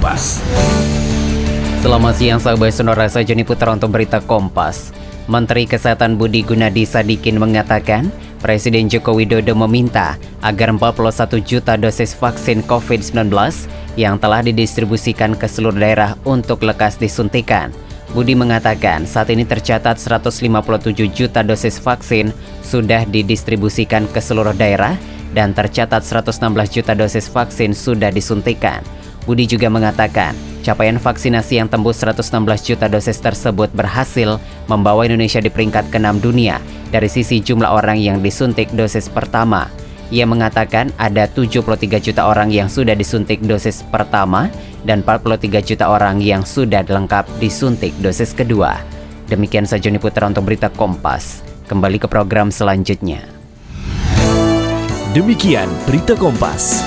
Kompas. Selamat siang sahabat sonora saya Joni Putra untuk berita Kompas. Menteri Kesehatan Budi Gunadi Sadikin mengatakan, Presiden Joko Widodo meminta agar 41 juta dosis vaksin COVID-19 yang telah didistribusikan ke seluruh daerah untuk lekas disuntikan. Budi mengatakan saat ini tercatat 157 juta dosis vaksin sudah didistribusikan ke seluruh daerah dan tercatat 116 juta dosis vaksin sudah disuntikan. Budi juga mengatakan capaian vaksinasi yang tembus 116 juta dosis tersebut berhasil membawa Indonesia di peringkat ke-6 dunia dari sisi jumlah orang yang disuntik dosis pertama. Ia mengatakan ada 73 juta orang yang sudah disuntik dosis pertama dan 43 juta orang yang sudah lengkap disuntik dosis kedua. Demikian saja Putra untuk berita Kompas. Kembali ke program selanjutnya. Demikian berita Kompas.